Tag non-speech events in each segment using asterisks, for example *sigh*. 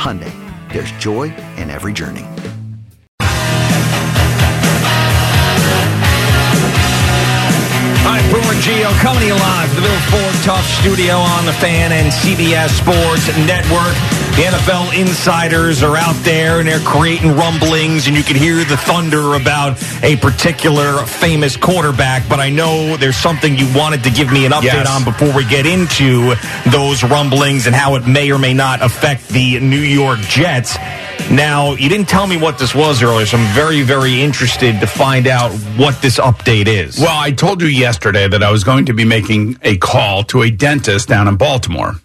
Hyundai, there's joy in every journey. All right, Boomer Geo coming to you live the Built Ford Tough Studio on the Fan and CBS Sports Network. The NFL insiders are out there and they're creating rumblings, and you can hear the thunder about a particular famous quarterback. But I know there's something you wanted to give me an update Yes. on before we get into those rumblings and how it may or may not affect the New York Jets. Now, you didn't tell me what this was earlier, so I'm very, very interested to find out what this update is. Well, I told you yesterday that I was going to be making a call to a dentist down in Baltimore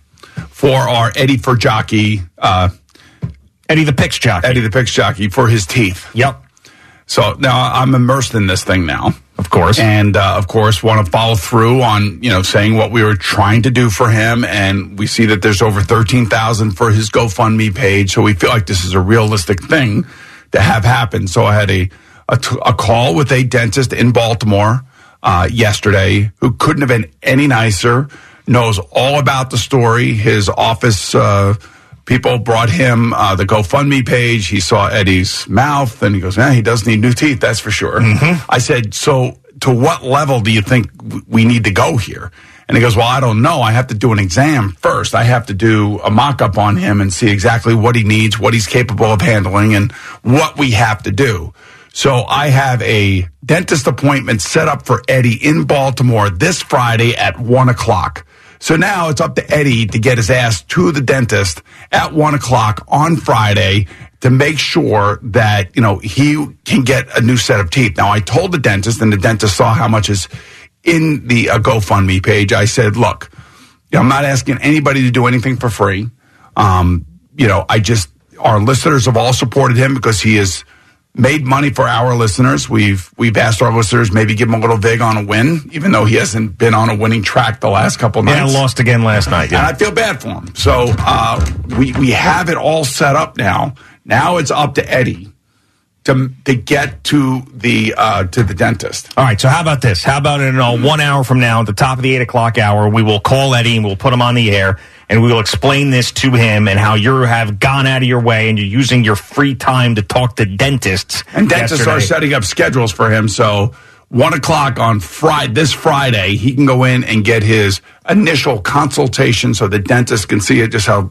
for our Eddie for jockey, uh, Eddie the Picks jockey. Eddie the Picks jockey for his teeth. Yep. So now I'm immersed in this thing now, Of course. and uh, of course want to follow through on you know saying what we were trying to do for him, and we see that there's over thirteen thousand for his GoFundMe page, so we feel like this is a realistic thing to have happen. So I had a a, t- a call with a dentist in Baltimore uh, yesterday who couldn't have been any nicer. Knows all about the story. His office. Uh, people brought him uh, the GoFundMe page. He saw Eddie's mouth and he goes, "Yeah, he does need new teeth, that's for sure." I said, "So, to what level do you think we need to go here?" And he goes, "Well, I don't know. I have to do an exam first. I have to do a mock up on him and see exactly what he needs, what he's capable of handling, and what we have to do." So I have a dentist appointment set up for Eddie in Baltimore this Friday at one o'clock. So now it's up to Eddie to get his ass to the dentist at one o'clock on Friday to make sure that, you know, he can get a new set of teeth. Now I told the dentist and the dentist saw how much is in the uh, GoFundMe page. I said, look, I'm not asking anybody to do anything for free. Um, you know, I just, our listeners have all supported him because he has made money for our listeners. We've, we've asked our listeners maybe give him a little vig on a win, even though he hasn't been on a winning track the last couple yeah, nights. lost again last night. Yeah. And I feel bad for him. So, uh, we, we have it all set up now. Now it's up to Eddie to, to get to the, uh, to the dentist. All right. So how about this? How about in uh, one hour from now, at the top of the eight o'clock hour, we will call Eddie and we'll put him on the air and we will explain this to him and how you have gone out of your way and you're using your free time to talk to dentists. And dentists yesterday. are setting up schedules for him. So one o'clock on Friday, this Friday, he can go in and get his initial consultation so the dentist can see it just how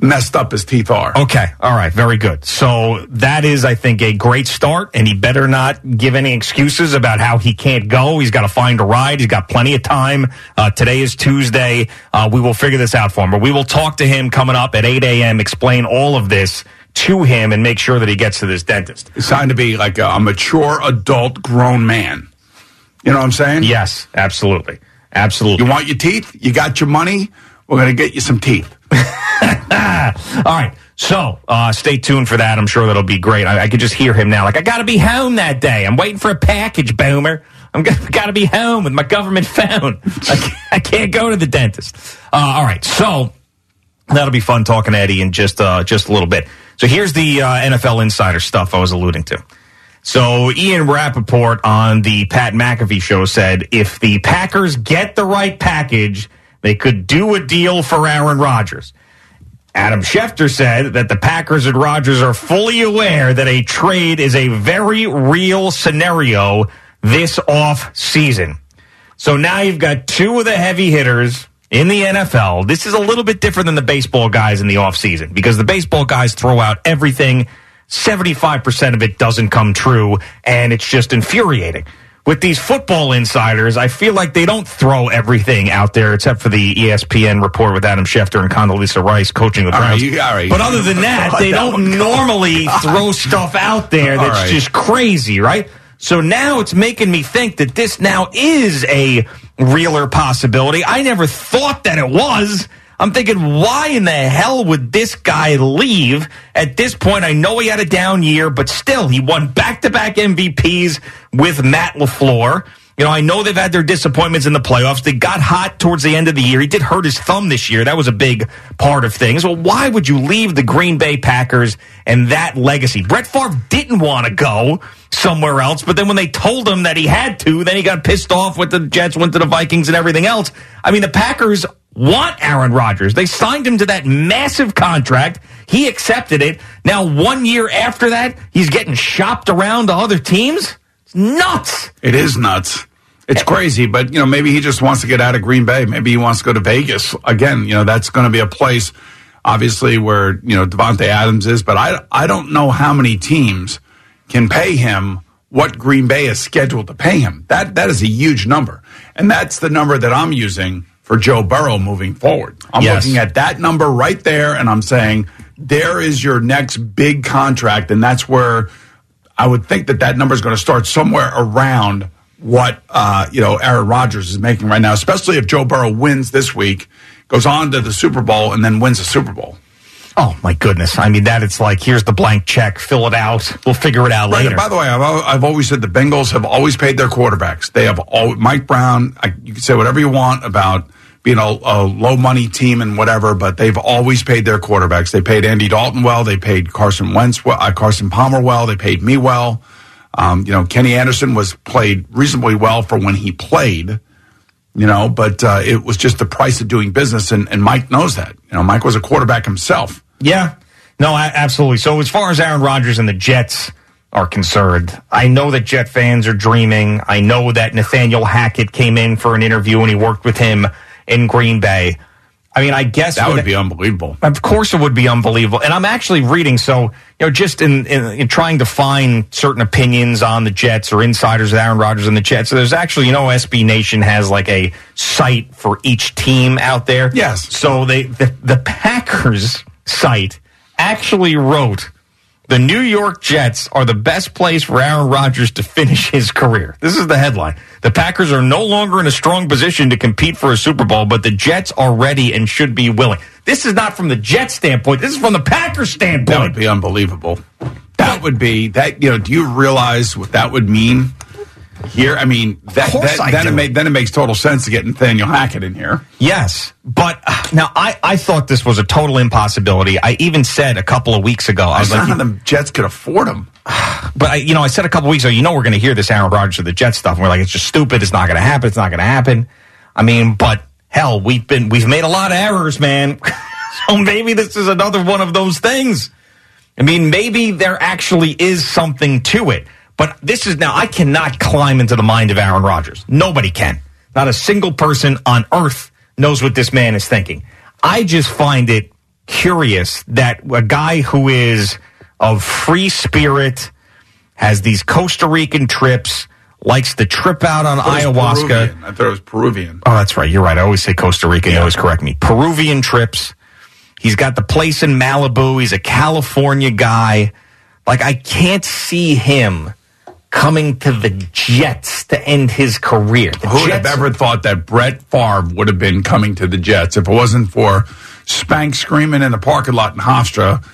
messed up his teeth are. Okay. All right. Very good. So that is, I think, a great start, and he better not give any excuses about how he can't go. He's got to find a ride. He's got plenty of time. Uh, today is Tuesday. Uh, we will figure this out for him, but we will talk to him coming up at 8 a.m., explain all of this to him, and make sure that he gets to this dentist. It's time to be like a, a mature adult grown man. You know what I'm saying? Yes, absolutely. Absolutely. You want your teeth? You got your money? We're going to get you some teeth. *laughs* All right. So uh, stay tuned for that. I'm sure that'll be great. I, I could just hear him now. Like, I got to be home that day. I'm waiting for a package, boomer. I'm *laughs* got to be home with my government phone. I can't, I can't go to the dentist. Uh, all right. So that'll be fun talking to Eddie in just uh, just a little bit. So here's the uh, NFL insider stuff I was alluding to. So Ian Rapoport on the Pat McAfee show said if the Packers get the right package, they could do a deal for Aaron Rodgers. Adam Schefter said that the Packers and Rodgers are fully aware that a trade is a very real scenario this off season. So now you've got two of the heavy hitters in the NFL. This is a little bit different than the baseball guys in the off season because the baseball guys throw out everything. 75% of it doesn't come true, and it's just infuriating. With these football insiders, I feel like they don't throw everything out there except for the ESPN report with Adam Schefter and Condoleezza Rice coaching the right, Browns. you- all right. But other than that, *laughs* they don't normally *laughs* throw stuff out there that's right. just crazy, right? So now it's making me think that this now is a realer possibility. I never thought that it was. I'm thinking, why in the hell would this guy leave? At this point, I know he had a down year, but still, he won back to back MVPs with Matt LaFleur. You know, I know they've had their disappointments in the playoffs. They got hot towards the end of the year. He did hurt his thumb this year. That was a big part of things. Well, why would you leave the Green Bay Packers and that legacy? Brett Favre didn't want to go somewhere else, but then when they told him that he had to, then he got pissed off with the Jets, went to the Vikings and everything else. I mean, the Packers want Aaron Rodgers. They signed him to that massive contract. He accepted it. Now, one year after that, he's getting shopped around to other teams. It's nuts. It is nuts. It's crazy, but you know, maybe he just wants to get out of Green Bay. Maybe he wants to go to Vegas again. You know, that's going to be a place, obviously, where you know Davante Adams is. But I, I don't know how many teams can pay him what Green Bay is scheduled to pay him. That that is a huge number, and that's the number that I'm using for Joe Burrow moving forward. I'm Yes. looking at that number right there, and I'm saying there is your next big contract, and that's where I would think that that number is going to start somewhere around what uh, you know Aaron Rodgers is making right now, especially if Joe Burrow wins this week, goes on to the Super Bowl, and then wins the Super Bowl. Oh my goodness! I mean, that it's like here's the blank check, fill it out. We'll figure it out Right, later. By the way, I've, I've always said the Bengals have always paid their quarterbacks. They have all Mike Brown. I, you can say whatever you want about being a, a low money team and whatever, but they've always paid their quarterbacks. They paid Andy Dalton well. They paid Carson Wentz, well, uh, Carson Palmer well. They paid me well. Um, you know, Kenny Anderson was played reasonably well for when he played. You know, but uh, it was just the price of doing business, and, and Mike knows that. You know, Mike was a quarterback himself. Yeah. No, absolutely. So as far as Aaron Rodgers and the Jets are concerned, I know that Jet fans are dreaming. I know that Nathaniel Hackett came in for an interview and he worked with him in Green Bay. I mean, I guess That would be unbelievable. Of course, it would be unbelievable. And I'm actually reading, so you know, just in, in, in trying to find certain opinions on the Jets or insiders of Aaron Rodgers and the Jets. So there's actually, you know, SB Nation has like a site for each team out there. Yes. So they the, the Packers site actually wrote. The New York Jets are the best place for Aaron Rodgers to finish his career. This is the headline. The Packers are no longer in a strong position to compete for a Super Bowl, but the Jets are ready and should be willing. This is not from the Jets standpoint. This is from the Packers standpoint. That would be unbelievable. That would be that. You know, do you realize what that would mean here? I mean, that, that I then it make, then it makes total sense to get Nathaniel Hackett in here. Yes, but uh, now I, I thought this was a total impossibility. I even said a couple of weeks ago, I was was like, the Jets could afford him. *sighs* But I, you know, I said a couple weeks ago, you know, we're going to hear this Aaron Rodgers of the Jets stuff, and we're like, it's just stupid. It's not going to happen. It's not going to happen. I mean, but hell, we've been we've made a lot of errors, man. *laughs* so maybe this is another one of those things. I mean, maybe there actually is something to it. But this is now, I cannot climb into the mind of Aaron Rodgers. Nobody can. Not a single person on earth knows what this man is thinking. I just find it curious that a guy who is of free spirit, has these Costa Rican trips, likes to trip out on was ayahuasca. Peruvian. I thought it was Peruvian. Oh, that's right. You're right. I always say Costa Rica. You always correct me. Peruvian trips. He's got the place in Malibu. He's a California guy. Like, I can't see him coming to the Jets to end his career. The Who would have ever thought that Brett Favre would have been coming to the Jets if it wasn't for Spank screaming in the parking lot in Hofstra?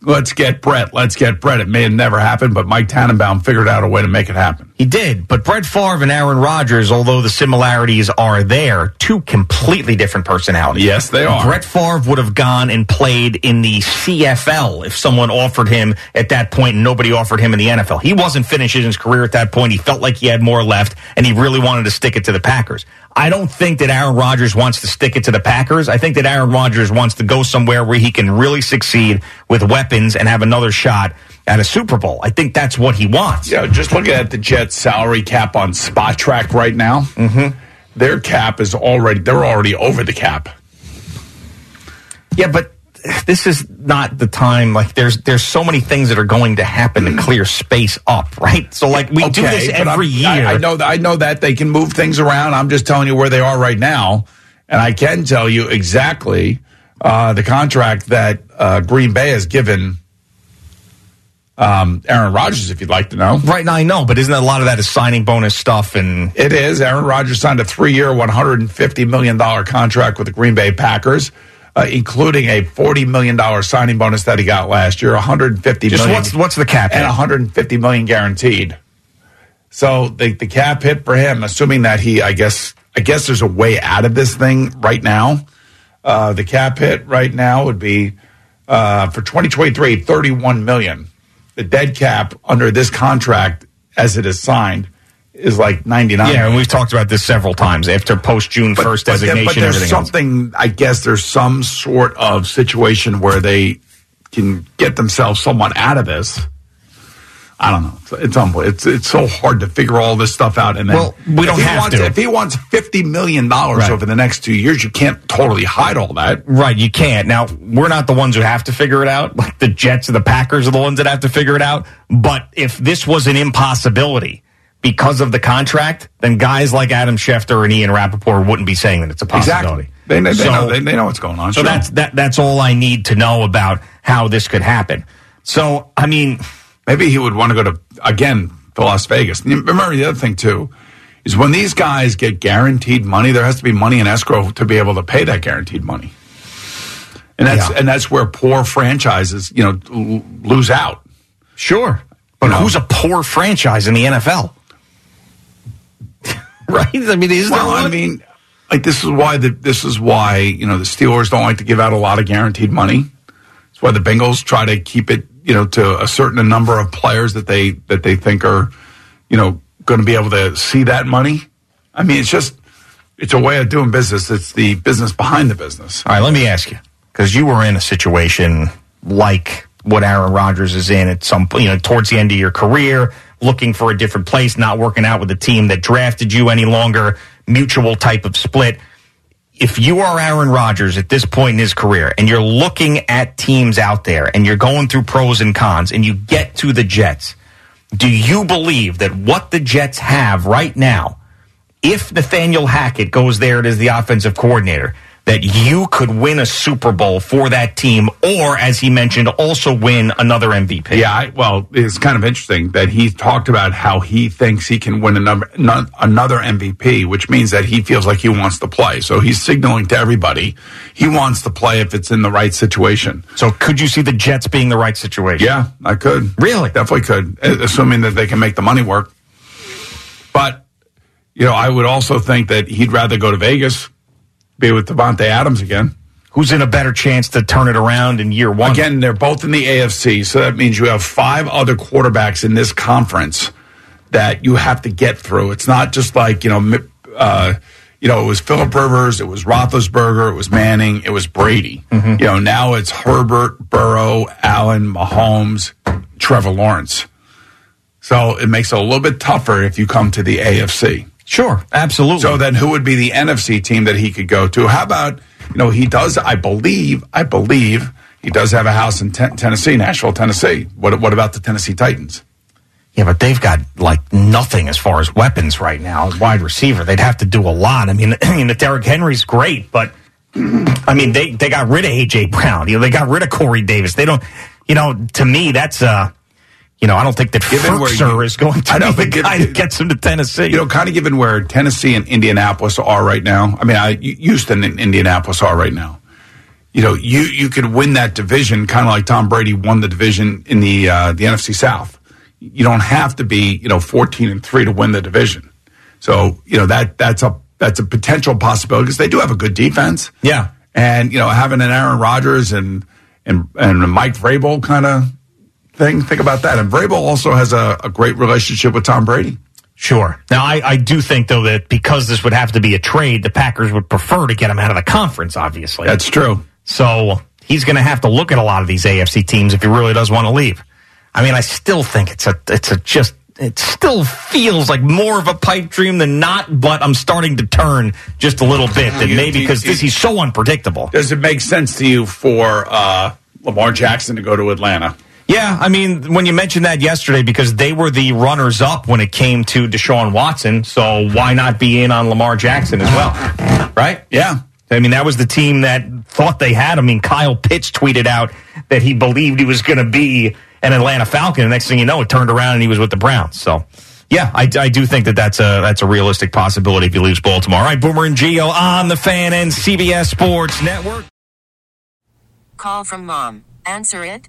Let's get Brett. Let's get Brett. It may have never happened, but Mike Tannenbaum figured out a way to make it happen. He did, but Brett Favre and Aaron Rodgers, although the similarities are there, two completely different personalities. Yes, they are. Brett Favre would have gone and played in the CFL if someone offered him at that point and nobody offered him in the NFL. He wasn't finishing his career at that point. He felt like he had more left and he really wanted to stick it to the Packers. I don't think that Aaron Rodgers wants to stick it to the Packers. I think that Aaron Rodgers wants to go somewhere where he can really succeed with weapons and have another shot at a Super Bowl. I think that's what he wants. Yeah, just looking at the Jets salary cap on Spotrac right now, mm-hmm. their cap is already they're already over the cap. Yeah, but this is not the time like there's there's so many things that are going to happen to clear space up, right? So like we okay, do this every year. I, I know that I know that they can move things around. I'm just telling you where they are right now. And I can tell you exactly uh, the contract that uh, Green Bay has given um, Aaron Rodgers, if you'd like to know. Right now, I know, but isn't a lot of that is signing bonus stuff? And it is. Aaron Rodgers signed a three-year, one hundred and fifty million dollar contract with the Green Bay Packers. Uh, including a forty million dollar signing bonus that he got last year, one hundred and fifty million. What's, what's the cap? And one hundred and fifty million guaranteed. So the the cap hit for him, assuming that he, I guess, I guess there's a way out of this thing right now. Uh, the cap hit right now would be uh, for 2023, 31 million the dead cap under this contract as it is signed is like 99. Yeah, and we've talked about this several times after post June 1st designation. But, there's something, else. I guess there's some sort of situation where they can get themselves somewhat out of this. I don't know. It's it's, it's it's so hard to figure all this stuff out. And then well, we don't have wants, to. If he wants fifty million dollars right. over the next two years, you can't totally hide all that. Right, you can't. Now we're not the ones who have to figure it out. Like the Jets or the Packers are the ones that have to figure it out. But if this was an impossibility because of the contract, then guys like Adam Schefter and Ian Rapoport wouldn't be saying that it's a possibility. Exactly. They, they, so, they know, they, they know what's going on. So sure. that's that. That's all I need to know about how this could happen. So I mean Maybe he would want to go to, again, to Las Vegas. Remember the other thing, too, is when these guys get guaranteed money, there has to be money in escrow to be able to pay that guaranteed money. And that's, yeah. and that's where poor franchises, you know, lose out. Sure. But you know? who's a poor franchise in the NFL? *laughs* right? I mean, is well, I mean, like this is why the, this is why you know the Steelers don't like to give out a lot of guaranteed money. It's why the Bengals try to keep it you know, to a certain number of players that they that they think are, you know, going to be able to see that money. I mean, it's just it's a way of doing business. It's the business behind the business. All right, let me ask you because you were in a situation like what Aaron Rodgers is in at some you know towards the end of your career, looking for a different place, not working out with the team that drafted you any longer, mutual type of split if you are Aaron Rodgers at this point in his career and you're looking at teams out there and you're going through pros and cons and you get to the Jets, do you believe that what the Jets have right now, if Nathaniel Hackett goes there as the offensive coordinator, that you could win a Super Bowl for that team, or as he mentioned, also win another MVP. Yeah, I, well, it's kind of interesting that he talked about how he thinks he can win another another MVP, which means that he feels like he wants to play. So he's signaling to everybody he wants to play if it's in the right situation. So could you see the Jets being the right situation? Yeah, I could. Really, definitely could, assuming that they can make the money work. But you know, I would also think that he'd rather go to Vegas be with Davante Adams again. Who's in a better chance to turn it around in year one? Again, they're both in the AFC, so that means you have five other quarterbacks in this conference that you have to get through. It's not just like you know, uh, you know, it was Philip Rivers, it was Roethlisberger, it was Manning, it was Brady. Mm-hmm. You know, now it's Herbert, Burrow, Allen, Mahomes, Trevor Lawrence. So it makes it a little bit tougher if you come to the AFC. Sure, absolutely. So then who would be the NFC team that he could go to? How about, you know, he does, I believe, I believe he does have a house in ten- Tennessee, Nashville, Tennessee. What, what about the Tennessee Titans? Yeah, but they've got like nothing as far as weapons right now. Wide receiver, they'd have to do a lot. I mean, *clears throat* I mean, Derrick Henry's great, but I mean, they they got rid of AJ Brown. You know, they got rid of Corey Davis. They don't. You know, to me, that's uh you know, I don't think that Firkser is going to be the guy that gets him to Tennessee. You know, kind of given where Tennessee and Indianapolis are right now. I mean, I, Houston and Indianapolis are right now. You know, you you could win that division, kind of like Tom Brady won the division in the uh, the NFC South. you don't have to be, you know, 14 and 3 to win the division. So, you know, that that's a that's a potential possibility because they do have a good defense. Yeah. And, you know, having an Aaron Rodgers and and and Mike Vrabel kind of thing, think about that. And Vrabel also has a, a great relationship with Tom Brady. Sure. Now, I, I do think, though, that because this would have to be a trade, the Packers would prefer to get him out of the conference, obviously. That's true. So he's going to have to look at a lot of these AFC teams if he really does want to leave. I mean, I still think it's a, it's a just, it still feels like more of a pipe dream than not, but I'm starting to turn just a little bit that You- maybe because this, he's so unpredictable. Does it make sense to you for uh, Lamar Jackson to go to Atlanta? Yeah, I mean, when you mentioned that yesterday, because they were the runners up when it came to Deshaun Watson, so why not be in on Lamar Jackson as well? Right? Yeah. I mean, that was the team that thought they had. I mean, Kyle Pitts tweeted out that he believed he was going to be an Atlanta Falcon. The next thing you know, it turned around and he was with the Browns. So, yeah, I, I do think that that's a that's a realistic possibility if he leaves Baltimore. All right, Boomer and Geo on the Fan and CBS Sports Network. Call from mom. Answer it.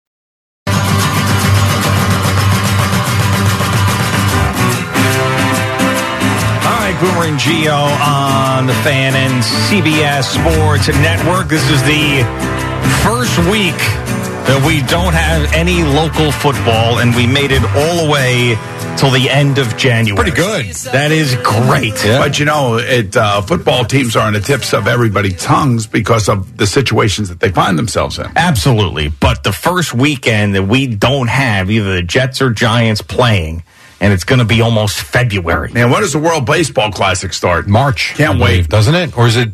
All right, Boomer and Geo on the Fan and CBS Sports Network. This is the first week that we don't have any local football, and we made it all the way till the end of January. Pretty good. That is great. But you know, it uh, football teams are on the tips of everybody's tongues because of the situations that they find themselves in. Absolutely. But the first weekend that we don't have either the Jets or Giants playing, and it's going to be almost February. Man, when does the World Baseball Classic start? March. Can't believe, wait. doesn't it? Or is it?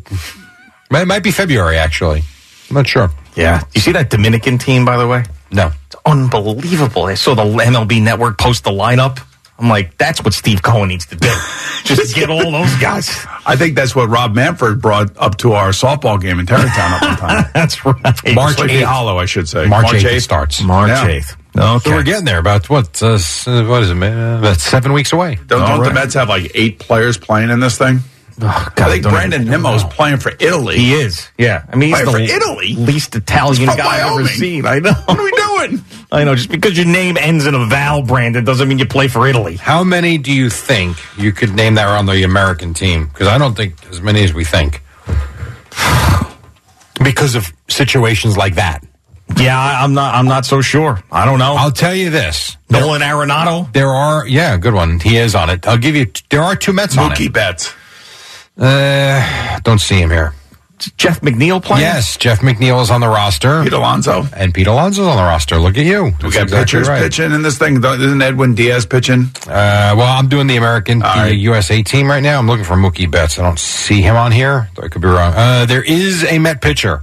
It might be February, actually. I'm not sure. Yeah. You see that Dominican team, by the way? No. It's unbelievable. I saw the MLB network post the lineup. I'm like, that's what Steve Cohen needs to do. *laughs* Just get all those guys. I think that's what Rob Manfred brought up to our softball game in Tarrytown up one time. *laughs* That's right. March Sleepy 8th. Hollow, I should say. March, 8th, it starts. March Yeah. 8th. Okay. So we're getting there. About what? Uh, uh, what is it? Man? About seven weeks away. Don't, don't the. Mets have like eight players playing in this thing? Oh, God, I think don't Brandon even- is playing for Italy. He is. Yeah. I mean, he's Playing the for Italy? least Italian He's from guy I've ever seen. I know. What are we doing? *laughs* I know. Just because your name ends in a vowel, Brandon, doesn't mean you play for Italy. How many do you think you could name that are on the American team? Because I don't think as many as we think. *sighs* Because of situations like that. Yeah, I'm not. I'm not so sure. I don't know. I'll tell you this. Nolan Arenado. There are, yeah, good one. He is on it. I'll give you, there are two Mets on Mookie it. Betts. Uh, don't see him here. Jeff McNeil playing. Yes, Jeff McNeil is on the roster. Pete Alonso. And Pete Alonso's on the roster. Look at you. We That's got exactly pitchers right. pitching in this thing. Isn't Edwin Diaz pitching? Uh, well, I'm doing the American, the right. USA team right now. I'm looking for Mookie Betts. I don't see him on here. I could be wrong. Uh, there is a Met pitcher.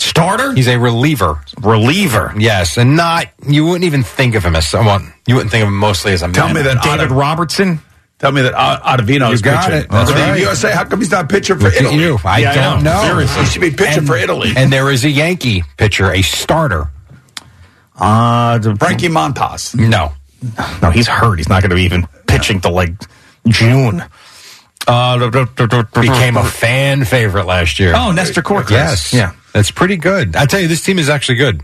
Starter. He's a reliever. reliever. Yes, and not, you wouldn't even think of him as someone, you wouldn't think of him mostly as a Tell man. me that David Ottav- Robertson. Tell me that O- Ottavino's You got pitching. it. That's For the. USA, how come he's not pitching for Look at Italy? you. I Yeah, don't know. Seriously. He should be pitching And- for Italy. And there is a Yankee pitcher, a starter. Uh, the, Frankie Montas. No. No, he's hurt. He's not going to be even pitching till like June. Uh, Became a fan favorite last year. Oh, Nestor Cortes. Yes. Yeah. That's pretty good. I tell you, this team is actually good.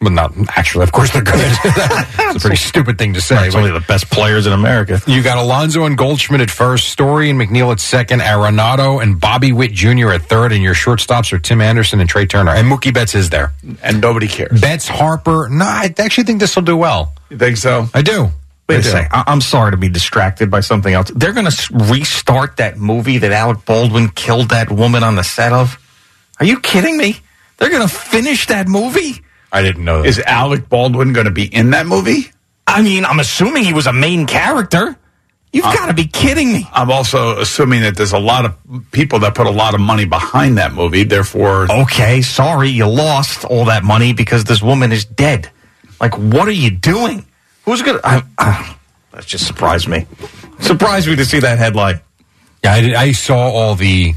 Well, not actually. Of course they're good. *laughs* It's a pretty stupid thing to say. It's only the best players in America. You got Alonso and Goldschmidt at first, Story and McNeil at second, Arenado and Bobby Witt Jr. at third, and your shortstops are Tim Anderson and Trea Turner. And Mookie Betts is there. And nobody cares. Betts, Harper. No, I actually think this will do well. You think so? I do. Wait a second. I- I'm sorry to be distracted by something else. They're going to restart that movie that Alec Baldwin killed that woman on the set of. Are you kidding me? They're going to finish that movie. I didn't know that. Is Alec Baldwin going to be in that movie? I mean, I'm assuming he was a main character. You've uh, got to be kidding me. I'm also assuming that there's a lot of people that put a lot of money behind that movie. Therefore, Okay, sorry, you lost all that money because this woman is dead. Like, what are you doing? Who's gonna? I, I, that just surprised me. Surprised me to see that headline. Yeah, I, did- I saw all the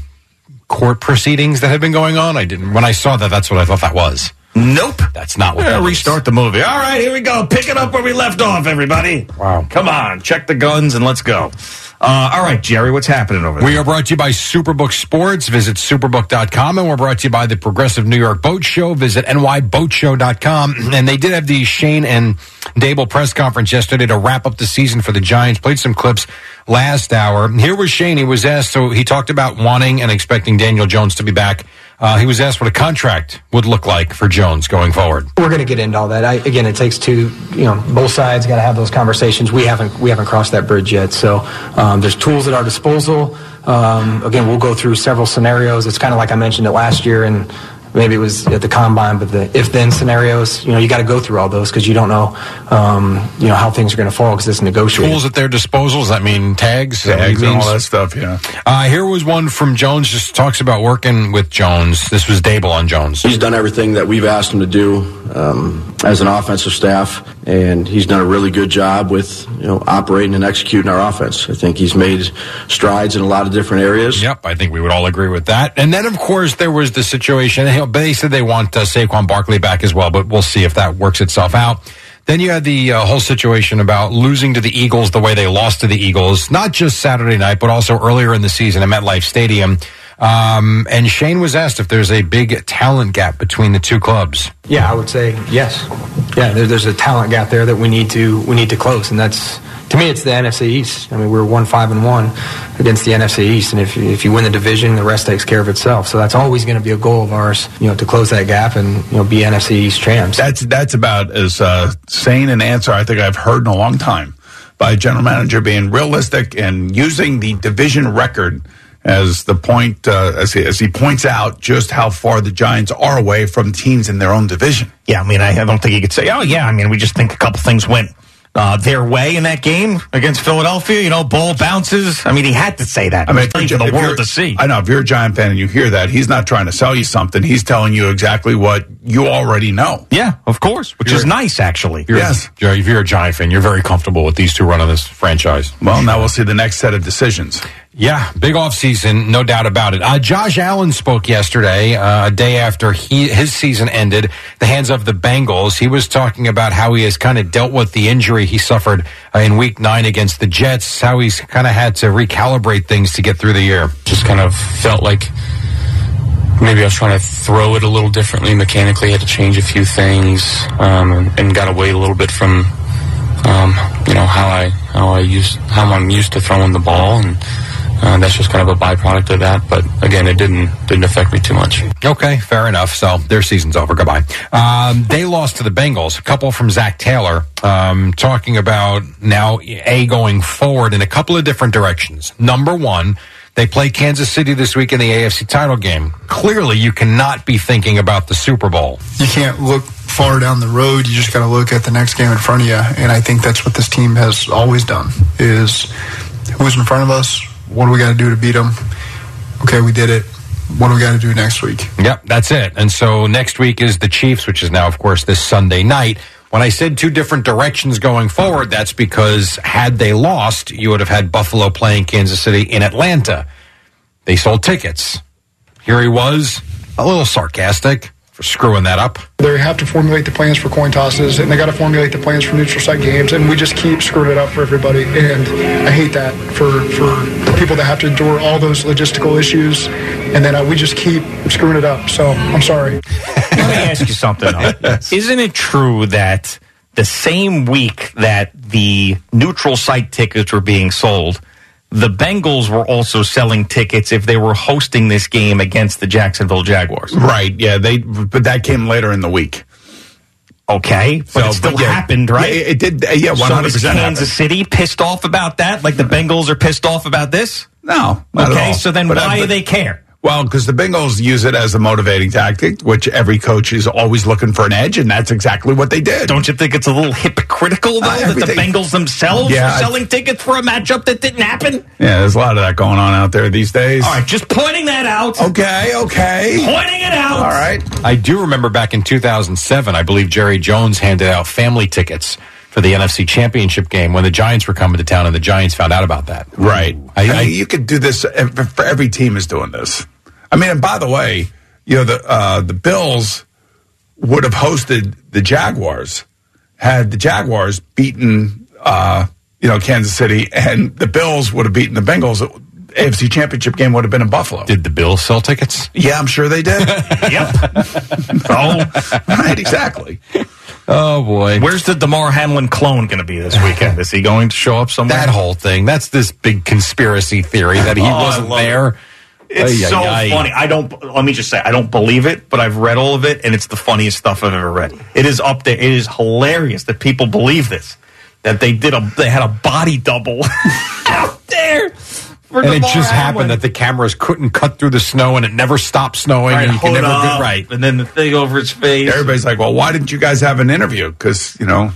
court proceedings that had been going on. I didn't. When I saw that, that's what I thought that was. Nope. That's not what. Yeah, that is. restart the movie. All right, here we go. Pick it up where we left off, everybody. Wow. Come on, check the guns and let's go. Uh, all right, Jerry, what's happening over there? We are brought to you by Superbook Sports. Visit superbook.com. And we're brought to you by the Progressive New York Boat Show. Visit nyboatshow.com. And they did have the Schoen and Daboll press conference yesterday to wrap up the season for the Giants. Played some clips last hour. Here was Schoen. He was asked, so he talked about wanting and expecting Daniel Jones to be back. Uh, he was asked what a contract would look like for Jones going forward. We're going to get into all that. I, again, it takes two, you know, both sides got to have those conversations. We haven't we haven't crossed that bridge yet. So um, there's tools at our disposal. Um, again, we'll go through several scenarios. It's kind of like I mentioned it last year, and maybe it was at the combine, but the if-then scenarios. You know, you got to go through all those because you don't know, um, you know, how things are going to fall because it's negotiated. Tools at their disposal. Does that mean tags? Is that what he tags and all that stuff. Yeah. Uh, here was one from Jones. Just talks about working with Jones. This was Daboll on Jones. He's done everything that we've asked him to do um, as an offensive staff, and he's done a really good job with you know operating and executing our offense. I think he's made strides in a lot of different areas. Yep, I think we would all agree with that. And then, of course, there was the situation. you know, They said they want uh, Saquon Barkley back as well, but we'll see if that works itself out. Then you had the uh, whole situation about losing to the Eagles the way they lost to the Eagles, not just Saturday night, but also earlier in the season at MetLife Stadium. Um, and Schoen was asked if there's a big talent gap between the two clubs. Yeah, I would say yes. Yeah, there, there's a talent gap there that we need to we need to close, and that's to me it's the NFC East. I mean, we're one five and one against the NFC East, and if you- if you win the division, the rest takes care of itself. So that's always going to be a goal of ours, you know, to close that gap and you know be NFC East champs. That's that's about as uh, sane an answer I think I've heard in a long time by a general manager being realistic and using the division record as the point uh, as, he, as he points out just how far the Giants are away from teams in their own division. Yeah, I mean, I, I don't think you could say, oh, yeah, I mean, we just think a couple things went uh, their way in that game against Philadelphia. You know, ball bounces. I mean, he had to say that. I mean, It was for the you're- world to see. I know if you're a Giant fan and you hear that, he's not trying to sell you something. He's telling you exactly what you already know. Yeah, of course, which is nice, actually. You're, Yes. you're- if you're a Giant fan, you're very comfortable with these two running this franchise. Well, now we'll see the next set of decisions. Yeah, big offseason, no doubt about it. Uh, Josh Allen spoke yesterday, uh, a day after he, his season ended, the hands of the Bengals. He was talking about how he has kind of dealt with the injury he suffered uh, in week nine against the Jets, how he's kind of had to recalibrate things to get through the year. just kind of felt like maybe I was trying to throw it a little differently mechanically. Had to change a few things um, and, got away a little bit from um, you know how I how I use how I'm used to throwing the ball, and uh, that's just kind of a byproduct of that. But again, it didn't didn't affect me too much. Okay, fair enough. So their season's over. Goodbye. Um, they lost to the Bengals. A couple from Zac Taylor um, talking about now a going forward in a couple of different directions. Number one, they play Kansas City this week in the AFC title game. Clearly, you cannot be thinking about the Super Bowl. you can't look far down the road. You just got to look at the next game in front of you. And I think that's what this team has always done: is who's in front of us. What do we got to do to beat them? Okay, we did it. What do we got to do next week? Yep, that's it. And so next week is the Chiefs, which is now, of course, this Sunday night. When I said two different directions going forward, that's because had they lost, you would have had Buffalo playing Kansas City in Atlanta. They sold tickets. Here he was, a little sarcastic, for screwing that up. They have to formulate the plans for coin tosses, and they got to formulate the plans for neutral site games, and we just keep screwing it up for everybody. And I hate that for for people that have to endure all those logistical issues, and then uh, we just keep screwing it up. So I'm sorry. *laughs* Let me ask you something. though. Isn't it true that the same week that the neutral site tickets were being sold, the Bengals were also selling tickets if they were hosting this game against the Jacksonville Jaguars? Right. Yeah. They. But that came later in the week. Okay, but So, it still but yeah, happened, right? yeah, it did- yeah, So 100% is Kansas. City pissed off about that? Like the Bengals are pissed off about this? No. Okay, so then But, uh, why do they care? Well, because the Bengals use it as a motivating tactic, which every coach is always looking for an edge, and that's exactly what they did. Don't you think it's a little hypocritical though Uh, that the Bengals themselves Yeah, are I- selling tickets for a matchup that didn't happen? Yeah, there's a lot of that going on out there these days. All right, just pointing that out. Okay, okay. Pointing it out. All right. I do remember back in 2007, I believe Jerry Jones handed out family tickets for the NFC Championship game when the Giants were coming to town, and the Giants found out about that. Right. I- I, you could do this for every team is doing this. I mean, and by the way, you know the uh, the Bills would have hosted the Jaguars had the Jaguars beaten uh, you know Kansas City, and the Bills would have beaten the Bengals. AFC Championship game would have been in Buffalo. Did the Bills sell tickets? Yeah, I'm sure they did. *laughs* yep. *laughs* Oh, right, exactly. Oh boy. Where's the Damar Hamlin clone going to be this weekend? Is he going to show up somewhere? That whole thing. That's this big conspiracy theory that he Oh, wasn't love it. there. It's so funny. I don't. Let me just say, I don't believe it, but I've read all of it, and it's the funniest stuff I've ever read. It is up there. It is hilarious that people believe this. That they did a, they had a body double *laughs* out there. For And it just Hamlin. happened that the cameras couldn't cut through the snow, and it never stopped snowing, Right, and you can hood never up, get right. and then the thing over his face. Everybody's like, "Well, why didn't you guys have an interview?" Because you know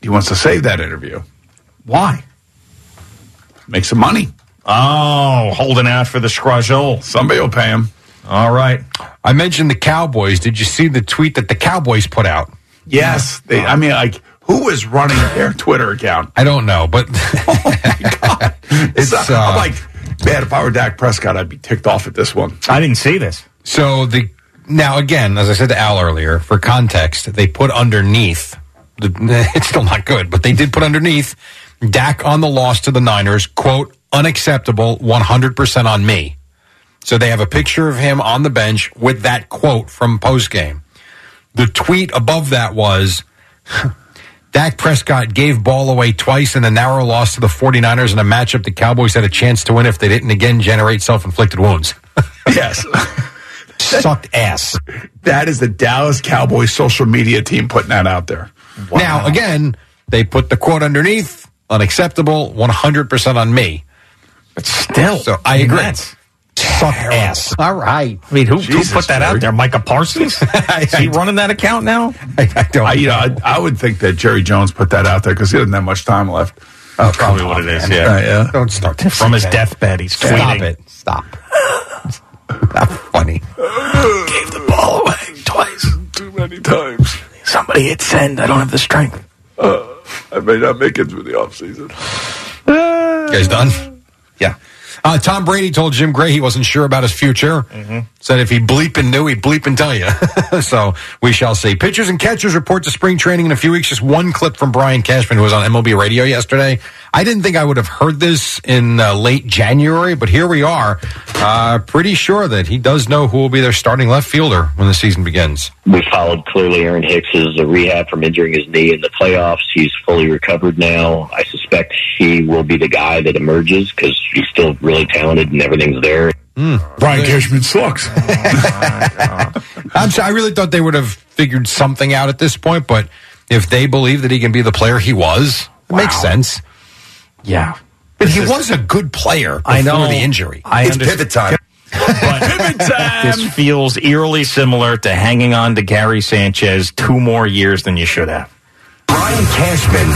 he wants to save that interview, Why? make some money. Oh, holding out for the scrajol. Somebody will pay him. All right. I mentioned the Cowboys. Did you see the tweet that the Cowboys put out? Yes, they, I mean, like, who is running their Twitter account? I don't know, but *laughs* oh, It's, *laughs* It's, uh, I'm uh, like, man, if I were Dak Prescott, I'd be ticked off at this one. I didn't see this. So the now again, as I said to Al earlier, for context, they put underneath. The, *laughs* it's still not good, but they did put underneath Dak on the loss to the Niners. Quote unacceptable, one hundred percent on me. So they have a picture of him on the bench with that quote from postgame. The tweet above that was. *laughs* Dak Prescott gave ball away twice in the narrow loss to the 49ers in a matchup the Cowboys had a chance to win if they didn't again generate self-inflicted wounds. *laughs* Yes. Sucked ass. that is the Dallas Cowboys social media team putting that out there. Now, again, they put the quote underneath unacceptable, 100% on me. But still, So I agree. Suck ass. All right. I mean, who, Jesus, who put that Jerry. out there? Micah Parsons? *laughs* Is he running that account now? I, I don't I, you know, I, I would think that Jerry Jones put that out there because he doesn't have much time left. Oh, probably what it is. Uh, Yeah. yeah. Don't start to From his say that. deathbed, he's Stop tweeting. it. Stop. Not funny. Gave the ball away twice. Too many times. Somebody hit send. I don't have the strength. I may not make it through the offseason. You guys done? Yeah. Uh, Tom Brady told Jim Gray he wasn't sure about his future. Said if he bleeping knew, he'd bleep and tell you. *laughs* so we shall see. Pitchers and catchers report to spring training in a few weeks. Just one clip from Brian Cashman, who was on MLB radio yesterday. I didn't think I would have heard this in uh, late January, but here we are. Uh, pretty sure that he does know who will be their starting left fielder when the season begins. We followed clearly Aaron Hicks's uh, rehab from injuring his knee in the playoffs. He's fully recovered now. I suspect he will be the guy that emerges because he's still really talented and everything's there. Brian Cashman sucks. *laughs* I'm sorry, I really thought they would have figured something out at this point, but if they believe that he can be the player he was, it makes sense. Yeah. But he was a good player before I know the injury. I it's understand. pivot time. But *laughs* this feels eerily similar to hanging on to Gary Sanchez two more years than you should have. Brian Cashman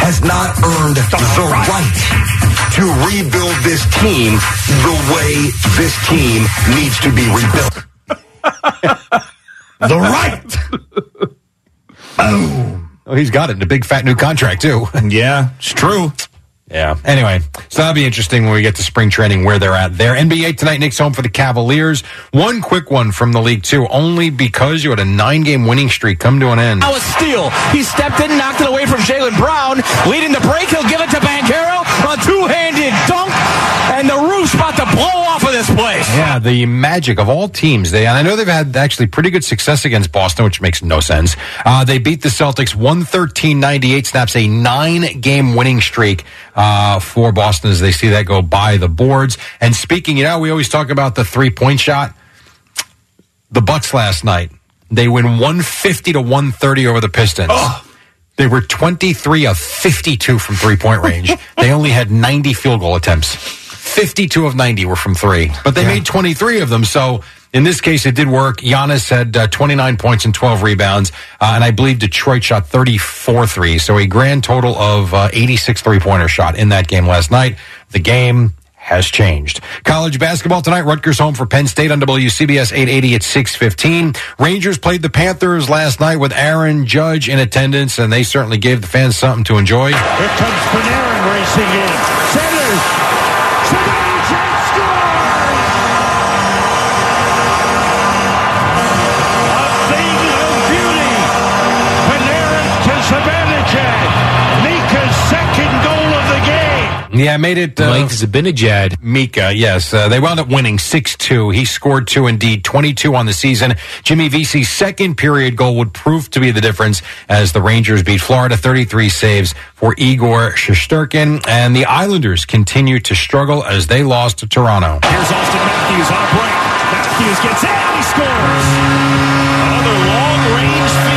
has not earned the right to rebuild this team the way this team needs to be rebuilt. *laughs* The right. Oh, he's got it in a big fat new contract too. Yeah, it's true. Yeah. Anyway, so that'll be interesting when we get to spring training where they're at there. NBA tonight, Knicks home for the Cavaliers. One quick one from the league too, only because you had a nine game winning streak come to an end. Now a steal. He stepped in, knocked it away from Jaylen Brown. Leading the break, he'll give it to Banchero. A two-handed dunk, and the this place. Yeah, the magic of all teams. They and I know they've had actually pretty good success against Boston, which makes no sense. Uh, they beat the Celtics 113-98, snaps a nine-game winning streak uh, for Boston as they see that go by the boards. And speaking, you know, we always talk about the three-point shot. The Bucks last night, they win 150 to 130 over the Pistons. They were 23 of 52 from three-point range. *laughs* they only had 90 field goal attempts. 52 of 90 were from three, but they made 23 of them. So in this case, it did work. Giannis had uh, 29 points and 12 rebounds, uh, and I believe Detroit shot 34 threes. So a grand total of uh, 86 three-pointer shot in that game last night. The game has changed. College basketball tonight. Rutgers home for Penn State on WCBS 880 at 615. Rangers played the Panthers last night with Aaron Judge in attendance, and they certainly gave the fans something to enjoy. Here comes Panarin racing in. Centers. Zibanejad game. I made it. Uh, Mike Zibanejad. Mika, yes. Uh, they wound up winning 6-2. He scored two indeed, 22 on the season. Jimmy Vesey's second period goal would prove to be the difference as the Rangers beat Florida 33 saves for Igor Shesterkin. And the Islanders continue to struggle as they lost to Toronto. Here's Auston Matthews on a break. Matthews gets in. He scores. Another long-range feed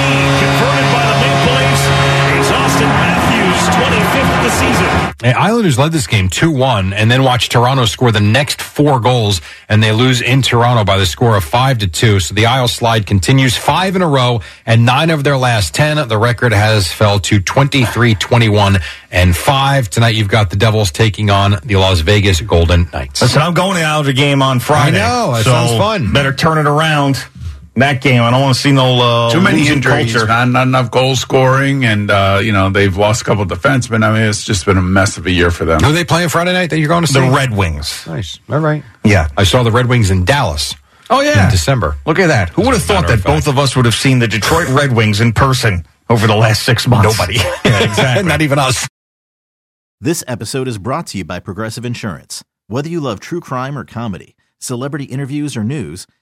season. The Islanders led this game 2-1 and then watched Toronto score the next four goals and they lose in Toronto by the score of 5 to 2. So the Isle slide continues five in a row and nine of their last 10. The record has fell to 23, 21 and 5. Tonight you've got the Devils taking on the Las Vegas Golden Knights. Listen, I'm going to Alger game on Friday. I know, that so sounds fun. Better turn it around. That game, I don't want to see no uh, Too many injuries, culture. not, not enough goal scoring, and uh, you know they've lost a couple of defensemen. I mean, it's just been a mess of a year for them. Who are they playing Friday night that you're going to see? The Red Wings. Nice. All right. Yeah. I saw the Red Wings in Dallas. Oh yeah, In December. Look at that. Who would have thought that of both of us would have seen the Detroit Red Wings in person over the last six months? Nobody. *laughs* Yeah, exactly. Not even us. This episode is brought to you by Progressive Insurance. Whether you love true crime or comedy, celebrity interviews or news,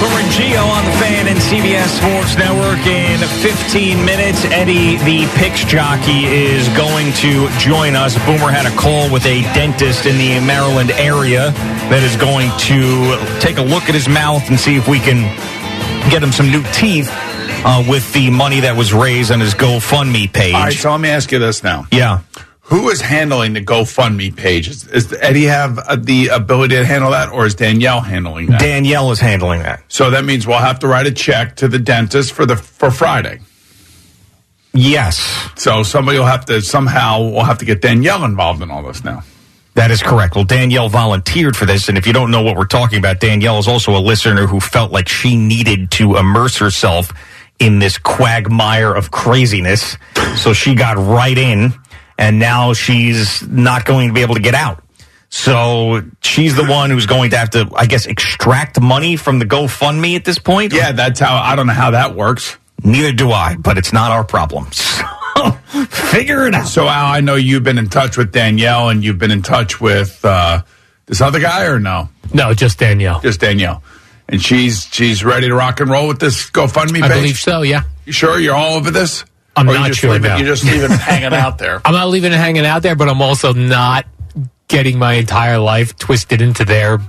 Boomer and Gio on the fan and CBS Sports Network in 15 minutes. Eddie, the picks jockey, is going to join us. Boomer had a call with a dentist in the Maryland area that is going to take a look at his mouth and see if we can get him some new teeth uh, with the money that was raised on his GoFundMe page. All right, so let me ask you this now. Yeah. Who is handling the GoFundMe page? Is, is Eddie have uh, the ability to handle that, or is Danielle handling that? Danielle is handling that. So that means we'll have to write a check to the dentist for the for Friday. Yes. So somebody will have to somehow we'll have to get Danielle involved in all this now. That is correct. Well, Danielle volunteered for this, and if you don't know what we're talking about, Danielle is also a listener who felt like she needed to immerse herself in this quagmire of craziness. So she got right in, and now she's not going to be able to get out. So she's the one who's going to have to, I guess, extract money from the GoFundMe at this point. Yeah, that's how I don't know how that works. Neither do I, but it's not our problem. *laughs* So figure it out. So Al, I know you've been in touch with Danielle, and you've been in touch with uh, this other guy, or no? No, just Danielle. Just Danielle, and she's she's ready to rock and roll with this GoFundMe. I believe so. Yeah. You sure you're all over this? I'm Or not just sure. leave it- no. you just leave it hanging out there. *laughs* I'm not leaving it hanging out there, but I'm also not getting my entire life twisted into their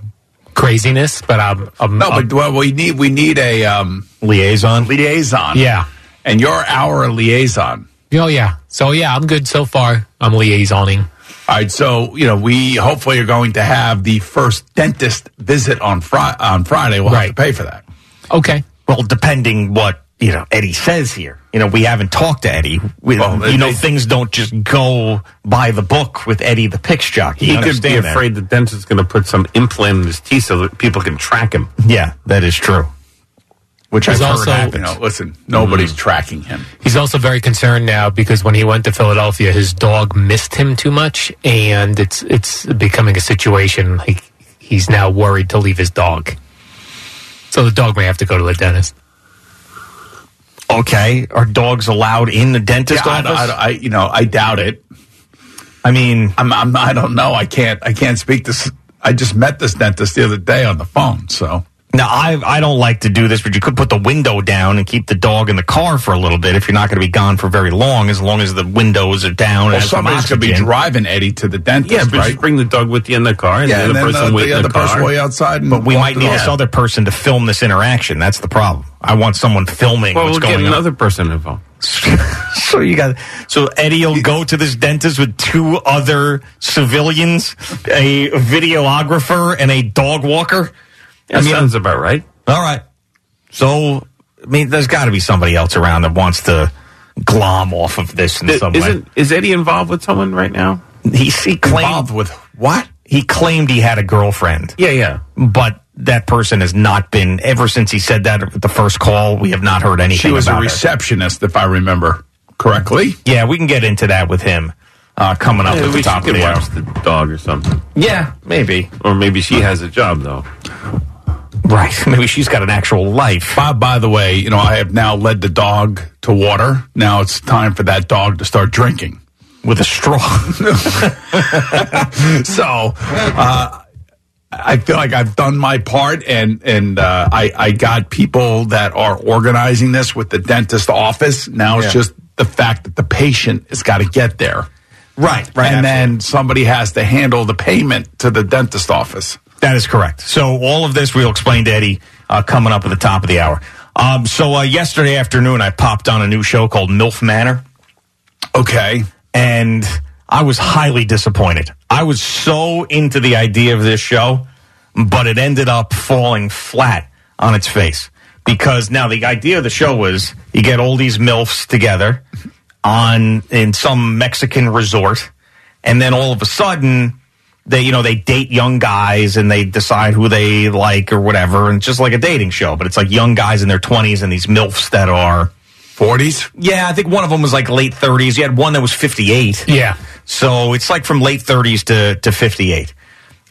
craziness. But I'm, I'm No, I'm- but well, we need we need a um, liaison. Liaison. Yeah. and you're our liaison. oh yeah. So yeah, I'm good so far. I'm liaisoning. All right, so you know we hopefully are going to have the first dentist visit on Fri- on Friday. We'll have to pay for that. Okay. Well, depending what you know Eddie says here. You know, we haven't talked to Eddie. We, you know, things don't just go by the book with Eddie the picks jockey. He I could be understand that. afraid the dentist is going to put some implant in his teeth so that people can track him. Yeah, that is true. Which He's I've heard also- happens. You know, listen, nobody's mm. tracking him. He's also very concerned now because when he went to Philadelphia, his dog missed him too much, and it's it's becoming a situation like he's now worried to leave his dog. So the dog may have to go to the dentist. Okay, are dogs allowed in the dentist Yeah, I, office? I, I, you know, I doubt it. I mean, I'm, I'm, I don't know. I can't, I can't speak this. I just met this dentist the other day on the phone. So Now, I I don't like to do this, but you could put the window down and keep the dog in the car for a little bit if you're not going to be gone for very long, as long as the windows are down. and well, somebody's going to be driving Eddie to the dentist, Yeah, but right? just bring the dog with you in the car, and Yeah, the other then person the, wait the other the person way outside. And But we might need this other person to film this interaction. That's the problem. I want someone filming Well, what's we'll get going on. another person involved. *laughs* so you got so Eddie will go to this dentist with two other civilians, a videographer and a dog walker. That sounds about right. All right. So I mean, there's got to be somebody else around that wants to glom off of this in some way. Isn't is Eddie involved with someone right now? He, he claimed Involved with what? he claimed he had a girlfriend, Yeah, yeah. but that person has not been ever since he said that at the first call. We have not heard anything. She was a about her. receptionist, if I remember correctly. Yeah, we can get into that with him uh, coming up Yeah, at the we top of the hour. the dog or something. Yeah, maybe. Or maybe she has a job though. Right. *laughs* Maybe she's got an actual life. By, by the way, you know, I have now led the dog to water. Now it's time for that dog to start drinking. With a straw. *laughs* so, uh, I feel like I've done my part, and and uh, I I got people that are organizing this with the dentist office. Now it's Yeah. just the fact that the patient has got to get there, Right, right. and then somebody has to handle the payment to the dentist office. That is correct. So all of this we'll explain to Eddie uh, coming up at the top of the hour. Um, so uh, yesterday afternoon, I popped on a new show called MILF Manor. Okay. And I was highly disappointed. I was so into the idea of this show, but it ended up falling flat on its face. Because now the idea of the show was you get all these MILFs together on in some Mexican resort, and then all of a sudden they you know they date young guys and they decide who they like or whatever, and it's just like a dating show, but it's like young guys in their twenties and these MILFs that are 40s? Yeah, I think one of them was like late 30s. You had one that was 58. Yeah. So it's like from late 30s to, to 58.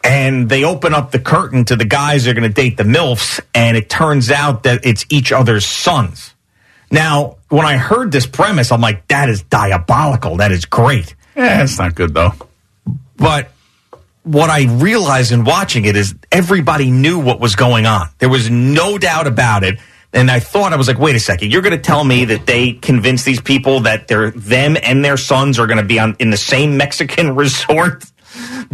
And they open up the curtain to the guys that are going to date the MILFs, and it turns out that it's each other's sons. Now, when I heard this premise, I'm like, that is diabolical. That is great. Yeah, it's not good though. But what I realized in watching it is everybody knew what was going on. There was no doubt about it. And I thought I was like, wait a second, you're going to tell me that they convinced these people that they're them and their sons are going to be on in the same Mexican *laughs* resort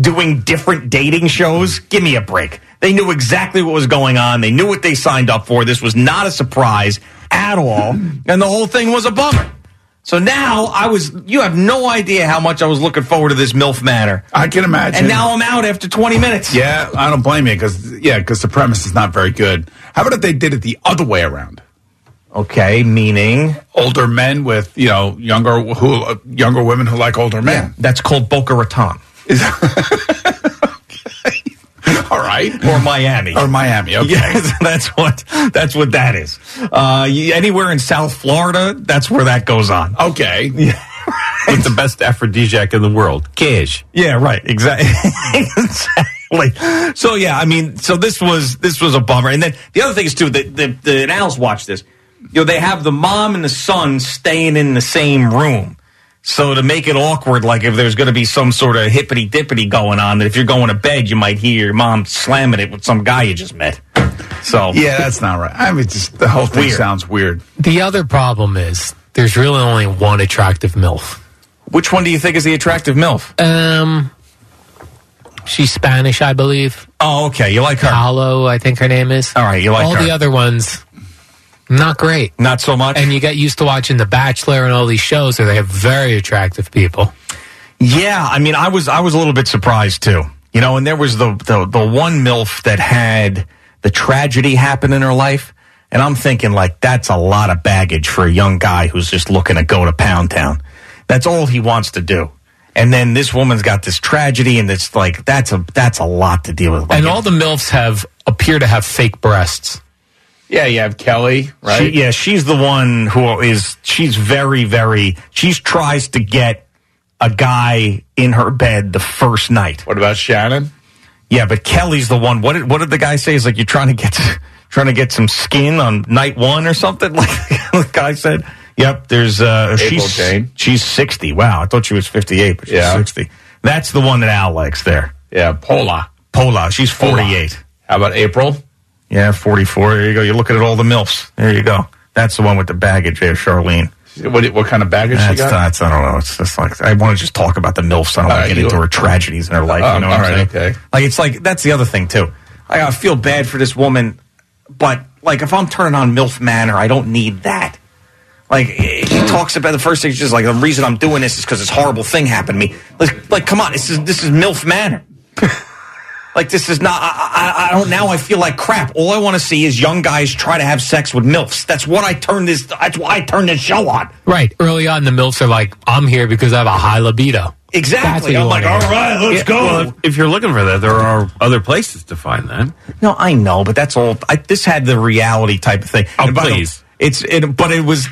doing different dating shows? Give me a break. They knew exactly what was going on. They knew what they signed up for. This was not a surprise at all. And the whole thing was a bummer. So now I was, you have no idea how much I was looking forward to this MILF matter. I can imagine. And now I'm out after 20 minutes. Yeah, I don't blame you because yeah, because the premise is not very good. How about if they did it the other way around? Okay, meaning older men with you know younger who uh, younger women who like older men. that's called Boca Raton. *laughs* *laughs* All right, or Miami, or Miami. Okay, *laughs* Yes, that's what that's what that is. Uh, anywhere in South Florida, that's where that goes on. Okay, *laughs* With the best aphrodisiac in the world, Kish. Yeah, right. Exactly. exactly. So yeah, I mean, so this was this was a bummer. And then the other thing is too that the, the and Al's watched this. You know, they have the mom and the son staying in the same room. So to make it awkward, like if there's going to be some sort of hippity dippity going on, that if you're going to bed, you might hear your mom slamming it with some guy you just met. So yeah, that's not right. I mean, just the whole thing Weird. sounds weird. The other problem is there's really only one attractive MILF. Which one do you think is the attractive MILF? Um, she's Spanish, I believe. Oh, okay. You like her? Paolo, I think her name is. All right, you like all her. the other ones. Not great. Not so much. And you get used to watching The Bachelor and all these shows where they have very attractive people. Yeah, I mean, I was I was a little bit surprised too. You know, and there was the the, the one milf that had the tragedy happen in her life, and I'm thinking like that's a lot of baggage for a young guy who's just looking to go to Pound Town. That's all he wants to do. And then this woman's got this tragedy, and it's like that's a that's a lot to deal with. Like, and all the MILFs have appear to have fake breasts. Yeah, you have Kelly, right? She, yeah, she's the one who is. She's very, very. She tries to get a guy in her bed the first night. What about Shannon? Yeah, but Kelly's the one. What did what did the guy say? Is like you're trying to get *laughs* trying to get some skin on night one or something. *laughs* Like the guy said. Yep, there's uh April she's Jane. she's 60. Wow, I thought she was 58, but she's Yeah. 60. That's the one that Al likes there. Yeah, Pola. Pola, she's 48. How about April? Yeah, 44. There you go. You're looking at all the MILFs. There you go. That's the one with the baggage there, Charlene. What what kind of baggage That's, she got? that's I don't know. It's just like I want to just talk about the milfs. I don't want right, to get into her tragedies in her life. Oh, you know what uh, all I'm right, saying? okay. Like it's like that's the other thing too. I, I feel bad for this woman, but like if I'm turning on MILF Manor, I don't need that. Like he talks about the first thing, is just like the reason I'm doing this is because this horrible thing happened to me. Like, like come on, this is this is MILF Manor. *laughs* like this is not. I, I, I don't. Now I feel like crap. All I want to see is young guys try to have sex with milfs. That's what I turned this. That's why I turned this show on. Right. Early on, the MILFs are like, I'm here because I have a high libido. Exactly. I'm like, wanna all hear. right, let's Yeah, go. well, if, if you're looking for that, there are other places to find that. No, I know, but that's all. I, this had the reality type of thing. Oh, And by the- please. it's it, but it was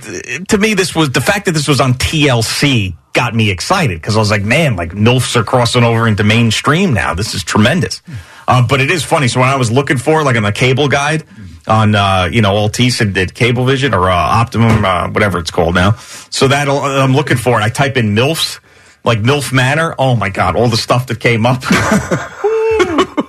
to me. This was the fact that this was on TLC got me excited because I was like, man, like milfs are crossing over into mainstream now. This is tremendous. Uh, but it is funny. So when I was looking for like on the cable guide on uh, you know Altice and did Cablevision or uh, Optimum, uh, whatever it's called now. So that I'm looking for it. I type in milfs. Like MILF Manor, oh my God, all the stuff that came up. *laughs*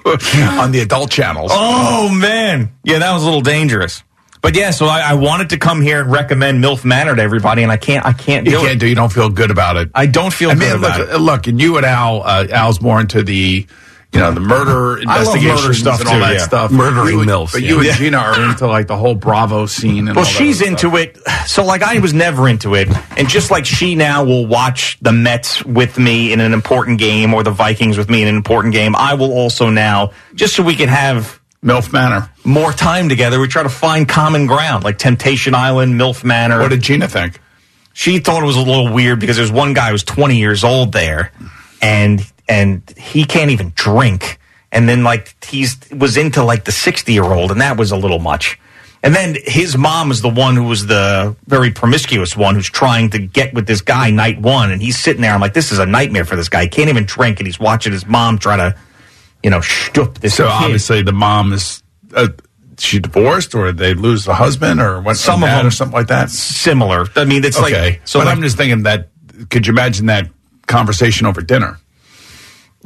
on the adult channels. Oh man, yeah, that was a little dangerous. But yeah, so I, I wanted to come here and recommend MILF Manor to everybody, and I can't. I can't do you it. can't do. You don't feel good about it. I don't feel I good mean, about look, it. look, and you and Al, uh, Al's more into the, you know, the murder I love murder stuff and all too, that yeah. stuff. Murdering You and- milfs, But yeah. you and Yeah. Gina are into like the whole Bravo scene. And Well, all she's other into stuff. it. So, like, I was never into it. And just like she now will watch the Mets with me in an important game or the Vikings with me in an important game, I will also now, just so we can have MILF Manor. more time together, we try to find common ground, like Temptation Island, MILF Manor. What did Gina think? she thought it was a little weird because there's one guy who's 20 years old there and and he can't even drink and then like he's was into like the 60 year old and that was a little much and then his mom is the one who was the very promiscuous one who's trying to get with this guy night one and he's sitting there i'm like this is a nightmare for this guy he can't even drink and he's watching his mom try to you know shtup this So kid. obviously the mom is, uh, she divorced or they lose the husband or what? Some or of them- or something like that. similar i mean it's okay, like so but like, I'm just thinking that. Could you imagine that conversation over dinner?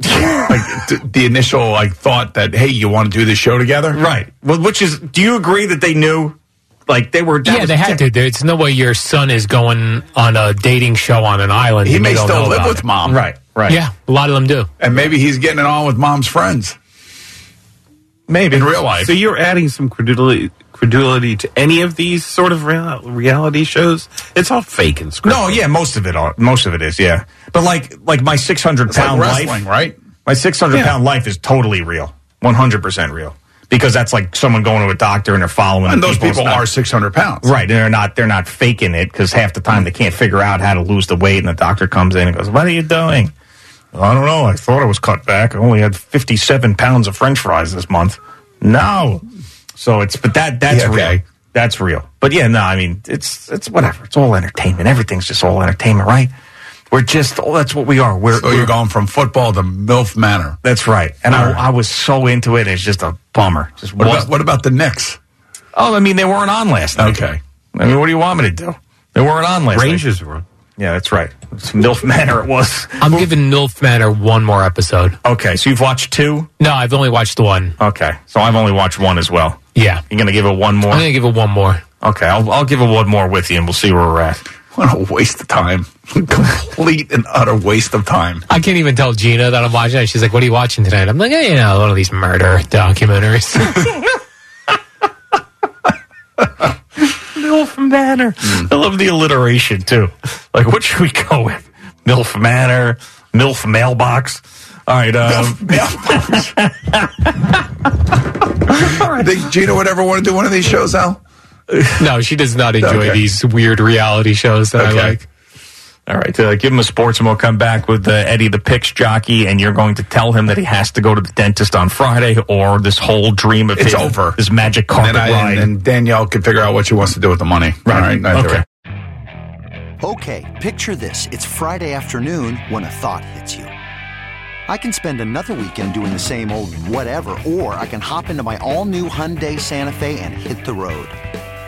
*laughs* like th- the initial like thought that hey, you want to do this show together? Right. Well, which is, do you agree that they knew? Like they were. that yeah, they had to. There's no way your son is going on a dating show on an island. He may still live with it. mom. Right. Right. Yeah, a lot of them do. And maybe he's getting it on with mom's friends. Maybe in real life. So you're adding some credulity, credulity to any of these sort of real, reality shows? It's all fake and scripted. No, yeah, most of it. Are, most of it is, yeah. But like, like my six hundred It's like wrestling, life, right? My six hundred Yeah. pound life is totally real, one hundred percent real. Because that's like someone going to a doctor and they're following. And those It's people are 600 pounds. right. And they're not. They're not faking it because half the time they can't figure out how to lose the weight, and the doctor comes in and goes, "What are you doing?" I don't know. I thought I was cut back. I only had fifty seven pounds of French fries this month. No. So it's but that that's Yeah, okay. real. That's real. But yeah, no, I mean it's it's whatever. It's all entertainment. Everything's just all entertainment, right? We're just oh, that's what we are. We're, So we're you're going from football to MILF Manor. that's right. And right. I, I was so into it. It's just a bummer. Just What about, what about the Knicks? oh, I mean they weren't on last night. Okay. I mean, what do you want me to do? They weren't on last night. Rangers were. Yeah, that's right. It's MILF Manor it was. I'm giving MILF Manor one more episode. Okay, so you've watched two? No, I've only watched the one. Okay, so I've only watched one as well. Yeah. You're going to give it one more? I'm going to give it one more. Okay, I'll, I'll give it one more with you and we'll see where we're at. What a waste of time. *laughs* Complete and utter waste of time. I can't even tell Gina that I'm watching it. She's like, What are you watching tonight? I'm like, hey, you know, one of these murder documentaries. *laughs* *laughs* MILF Manor. I love the alliteration too. Like, what should we go with? MILF Manor, MILF Mailbox. All right. Um, Think Gina would ever want to do one of these shows, Al? no, she does not enjoy Okay. these weird reality shows that Okay. I like. All right, uh, give him a sports, and we'll come back with uh, Eddie the Picks jockey, and you're going to tell him that he has to go to the dentist on Friday, or this whole dream of It's his, over. this magic And carpet then, I, ride. and then Danielle can figure out what she wants to do with the money. All right. Okay. way. Okay, picture this. It's Friday afternoon when a thought hits you. I can spend another weekend doing the same old whatever, or I can hop into my all new Hyundai Santa Fe and hit the road.